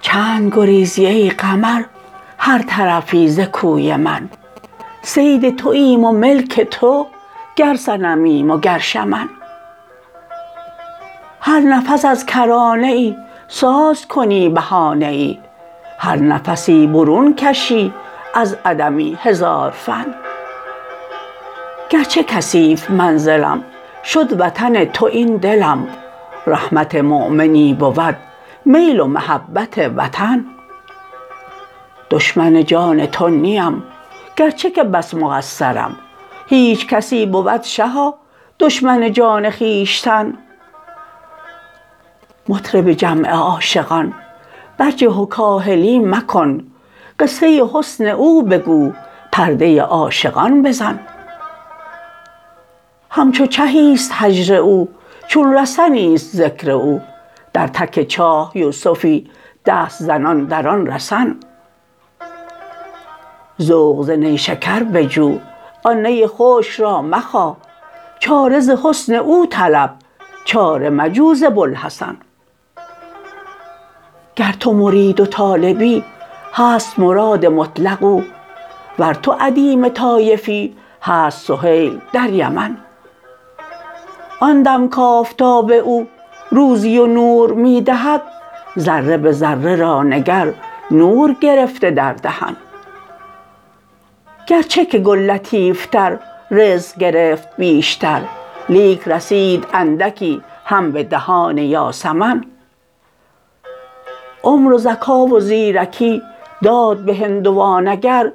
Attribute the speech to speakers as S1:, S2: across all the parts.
S1: چند گریزی ای قمر هر طرفی ز کوی من. صید تویم و ملک تو گر صنمیم و گر شمن. هر نفس از کرانه ای ساز کنی بهانه ای هر نفسی برون کشی از عدمی هزار فن. گرچه کثیف منزلم شد وطن تو این دلم. رحمت مؤمنی بود میل و محبت وطن. دشمن جان تو نیم گرچه که بس مقصرم. هیچ کسی بود شها دشمن جان خویشتن. مطرب جمع عاشقان برجه و کاهلی مکن. قصه حسن او بگو پرده عاشقان بزن. همچو چهی است هجر او چون رسنی است ذکر او. در تک چاه یوسفی دست زنان در آن رسن. ذوق ز نیشکر بجو آن نی خشک را مخا. چاره ز حسن او طلب چاره مجو ز بوالحسن. گر تو مرید و طالبی هست مراد مطلق او. ور تو ادیم طایفی هست سهیل در یمن. آن دم کآفتاب او روزی و نور می دهد ذره به ذره را نگر نور گرفته در دهن. گرچه که گل لطیفتر رزق گرفت بیشتر لیک رسید اندکی هم به دهان یاسمن. عمر و ذکا و زیرکی داد به هندوان اگر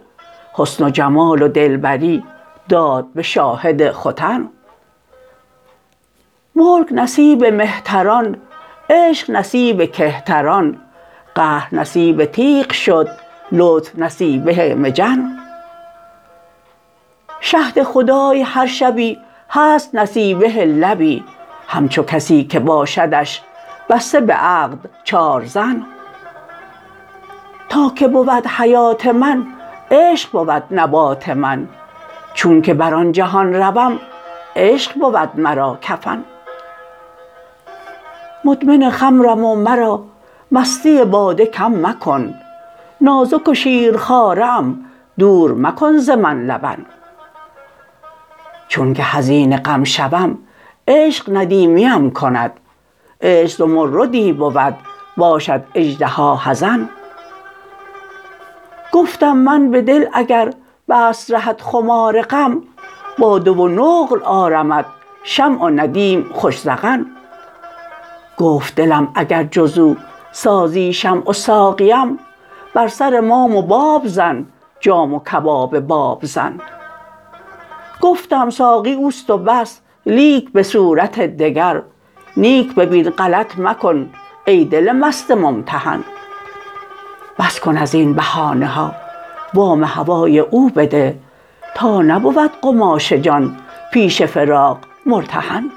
S1: حسن و جمال و دلبری داد به شاهد ختن. ملک نصیب مهتران عشق نصیب کهتران قهر نصیب تیغ شد لطف نصیبه مجن شهد خدای هر شبی هست نصیبه لبی همچو کسی که باشدش بسته به عقد چار زن. تا که بود حیات من عشق بود نبات من. چونک بر آن جهان روم عشق بود مرا کفن. مدمن خمرم و مرا مستی باده کم مکن. نازک و شیرخواره ام دور مکن ز من لبن. چونک حزین غم شوم عشق ندیمیم کند. عشق زمردی بود باشد اژدها حزن. گفتم من به دل اگر بست رهت خمار غم باده و نقل آرمت شمع و ندیم خوش ذقن گفت دلم اگر جز او سازی شمع و ساقیم بر سر مام و باب زن جام و کباب بابزن گفتم ساقی او است و بس لیک به صورت دگر نیک ببین غلط مکن ای دل مست ممتحن. بس کن از این بهانه ها. وام هوای او بده تا نبود قماش جان پیش فراق مرتهن.